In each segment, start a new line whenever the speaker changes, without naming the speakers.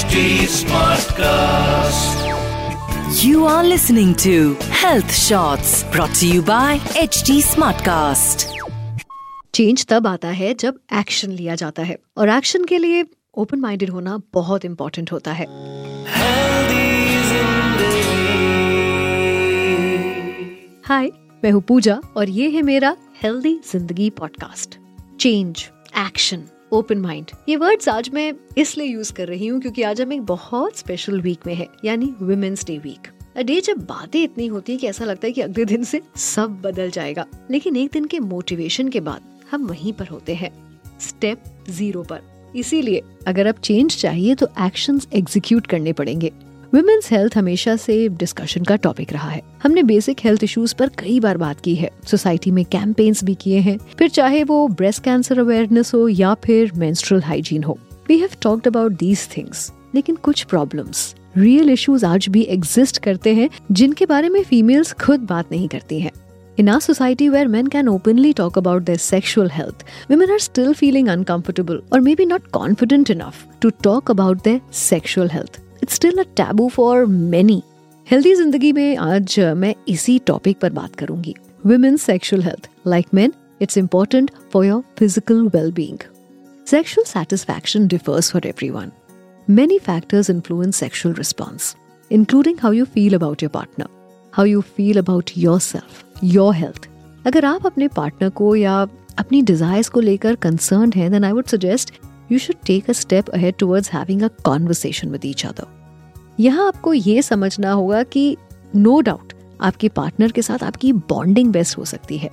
HD Smartcast.
You are listening to Health Shots brought to you by HD Smartcast.
Change तब आता है जब action लिया जाता है और एक्शन के लिए ओपन माइंडेड होना बहुत इंपॉर्टेंट होता है हाय मैं हूँ पूजा और ये है मेरा healthy Zindagi podcast change action open mind. ये वर्ड्स आज मैं इसलिए यूज़ कर रही हूँ क्योंकि आज हम एक बहुत स्पेशल वीक में है, यानी वुमेन्स डे वीक डे जब बातें इतनी होती है कि ऐसा लगता है कि अगले दिन से सब बदल जाएगा। लेकिन एक दिन के मोटिवेशन के बाद हम वहीं पर होते हैं स्टेप ज़ीरो पर। इसीलिए अगर अब चेंज चाहिए तो एक्शंस एग्जीक्यूट करने पड़ेंगे। वुमेन्स हेल्थ हमेशा से डिस्कशन का टॉपिक रहा है। हमने बेसिक हेल्थ इश्यूज़ पर कई बार बात की है। सोसाइटी में कैंपेन्स भी किए हैं। फिर चाहे वो ब्रेस्ट कैंसर अवेयरनेस हो या फिर मेंस्ट्रुअल हाइजीन हो we have talked about these things लेकिन कुछ प्रॉब्लम्स रियल इश्यूज़ आज भी एग्जिस्ट करते हैं जिनके बारे में फीमेल्स खुद बात नहीं करती हैं। In our society where men can openly talk about their sexual health, women are still feeling uncomfortable or maybe not confident enough to talk about their sexual health. It's still a taboo for many healthy Zindagi में आज मैं इसी topic पर बात करूँगी women sexual health like men it's important for your physical wellbeing sexual satisfaction differs for every one many factors influence sexual response including how you feel about your partner how you feel about yourself your health अगर आप अपने partner को या अपनी desires को लेकर concern है conversation with each other यहाँ आपको ये समझना होगा कि नो no डाउट आपके पार्टनर के साथ आपकी बॉन्डिंग बेस्ट हो सकती है।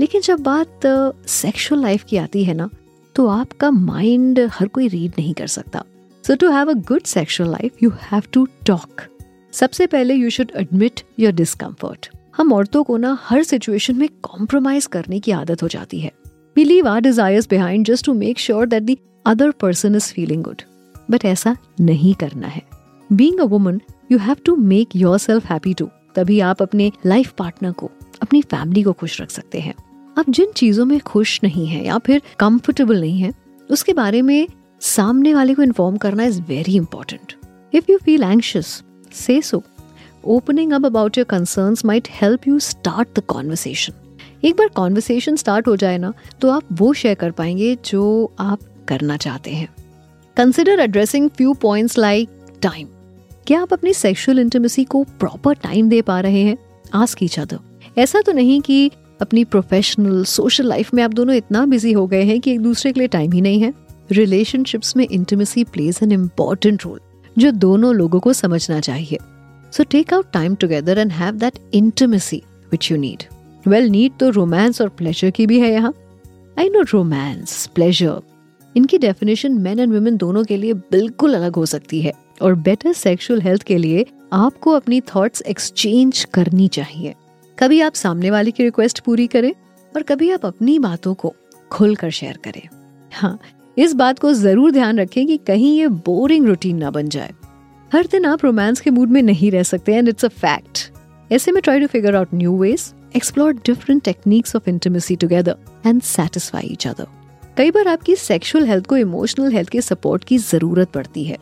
लेकिन जब बात सेक्सुअल लाइफ की आती है ना तो आपका माइंड हर कोई रीड नहीं कर सकता। So to have a good sexual life you have to talk सबसे पहले you should admit your discomfort हम औरतों को ना हर सिचुएशन में कॉम्प्रोमाइज करने की आदत हो जाती है। We leave our desires behind just to make sure that the other person is feeling good but ऐसा नहीं करना है। Being a woman you have to make yourself happy too तभी आप अपने लाइफ पार्टनर को, अपनी फैमिली को खुश रख सकते हैं। आप जिन चीज़ों में खुश नहीं है या फिर कंफर्टेबल नहीं है, उसके बारे में सामने वाले को इन्फॉर्म करना is very important if you feel anxious से so opening up about your concerns might help you start the conversation एक बार कॉन्वर्सेशन स्टार्ट हो जाए ना तो आप वो शेयर कर पाएँगे जो आप करना चाहते हैं। Consider addressing few points like time क्या आप अपनी सेक्सुअल इंटीमेसी को प्रॉपर टाइम दे पा रहे हैं? आस्क ईच अदर ऐसा तो नहीं कि अपनी प्रोफेशनल सोशल लाइफ में आप दोनों इतना बिज़ी हो गए हैं कि एक दूसरे के लिए टाइम ही नहीं है। रिलेशनशिप्स में intimacy plays an important role जो दोनों लोगों को समझना चाहिए। So take out time together and have that intimacy which you need. Well, need तो रोमांस और प्लेजर की भी है यहाँ। आई नो रोमांस प्लेजर इनकी डेफिनेशन मेन एंड वुमेन दोनों के लिए बिल्कुल अलग हो सकती है। और बेटर सेक्सुअल हेल्थ के लिए आपको अपनी थॉट्स एक्सचेंज करनी चाहिए। कभी आप सामने वाले की रिक्वेस्ट पूरी करें और कभी आप अपनी बातों को खुलकर शेयर करें। हाँ इस बात को ज़रूर ध्यान रखें कि कहीं ये बोरिंग रूटीन ना बन जाए। हर दिन आप रोमांस के मूड में नहीं रह सकते एंड इट्स अ फैक्ट ऐसे में try to figure out new ways explore different techniques of intimacy together and satisfy each other कई बार आपकी सेक्सुअल हेल्थ को इमोशनल हेल्थ के सपोर्ट की ज़रूरत पड़ती है।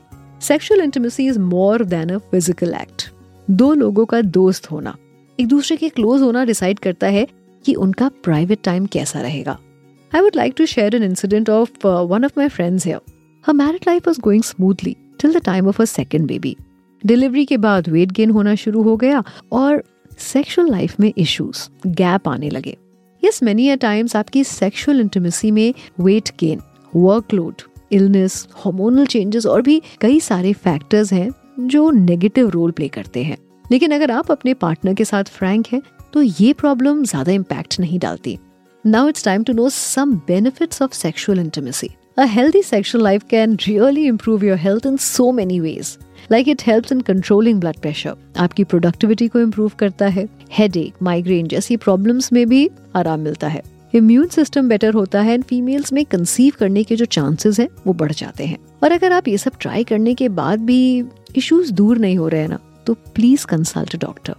Sexual intimacy is more than a physical act दो लोगों का दोस्त होना। एक दूसरे के क्लोज होना डिसाइड करता है कि उनका प्राइवेट टाइम कैसा रहेगा। I would like to share an incident of one of my friends here her married life was going smoothly till the time of a second baby delivery के बाद weight gain होना शुरू हो गया और sexual life में issues gap आने लगे। यस मेनी अ टाइम्स आपकी सेक्सुअल इंटीमेसी में weight gain workload illness hormonal changes और भी कई सारे फैक्टर्स हैं जो नेगेटिव रोल प्ले करते हैं। लेकिन अगर आप अपने पार्टनर के साथ फ्रैंक हैं तो ये प्रॉब्लम ज़्यादा इम्पैक्ट नहीं डालती। Now it's time to know some benefits of sexual intimacy A healthy sexual life can really improve your health in so many ways. Like it helps in controlling blood pressure. आपकी productivity को improve करता है। Head एक migraine जैसी problems में भी आराम मिलता है। इम्यून सिस्टम बेटर होता है एंड फीमेल्स में कंसीव करने के जो चांसेस है, वो बढ़ जाते हैं। और अगर आप ये सब ट्राई करने के बाद भी इश्यूज़ दूर नहीं हो रहे हैं ना तो प्लीज़ कंसल्ट डॉक्टर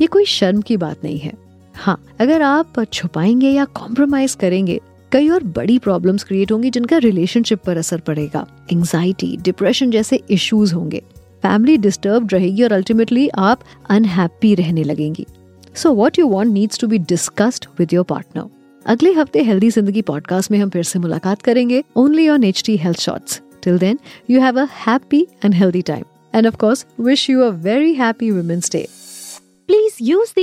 ये कोई शर्म की बात नहीं है। हाँ अगर आप छुपाएँगे या कॉम्प्रोमाइज करेंगे, कई और बड़ी प्रॉब्लम्स क्रिएट होंगी जिनका रिलेशनशिप पर असर पड़ेगा। एंजाइटी डिप्रेशन जैसे इश्यूज़ होंगे। फैमिली डिस्टर्ब रहेगी और अल्टीमेटली आप अनहैप्पी रहने लगेंगी। So what you want needs to be discussed with your partner अगले हफ़्ते हेल्दी ज़िंदगी पॉडकास्ट में हम फिर से मुलाकात करेंगे only on H T health shorts till then you have a happy and healthy time and of course wish you a very happy women's day
please use the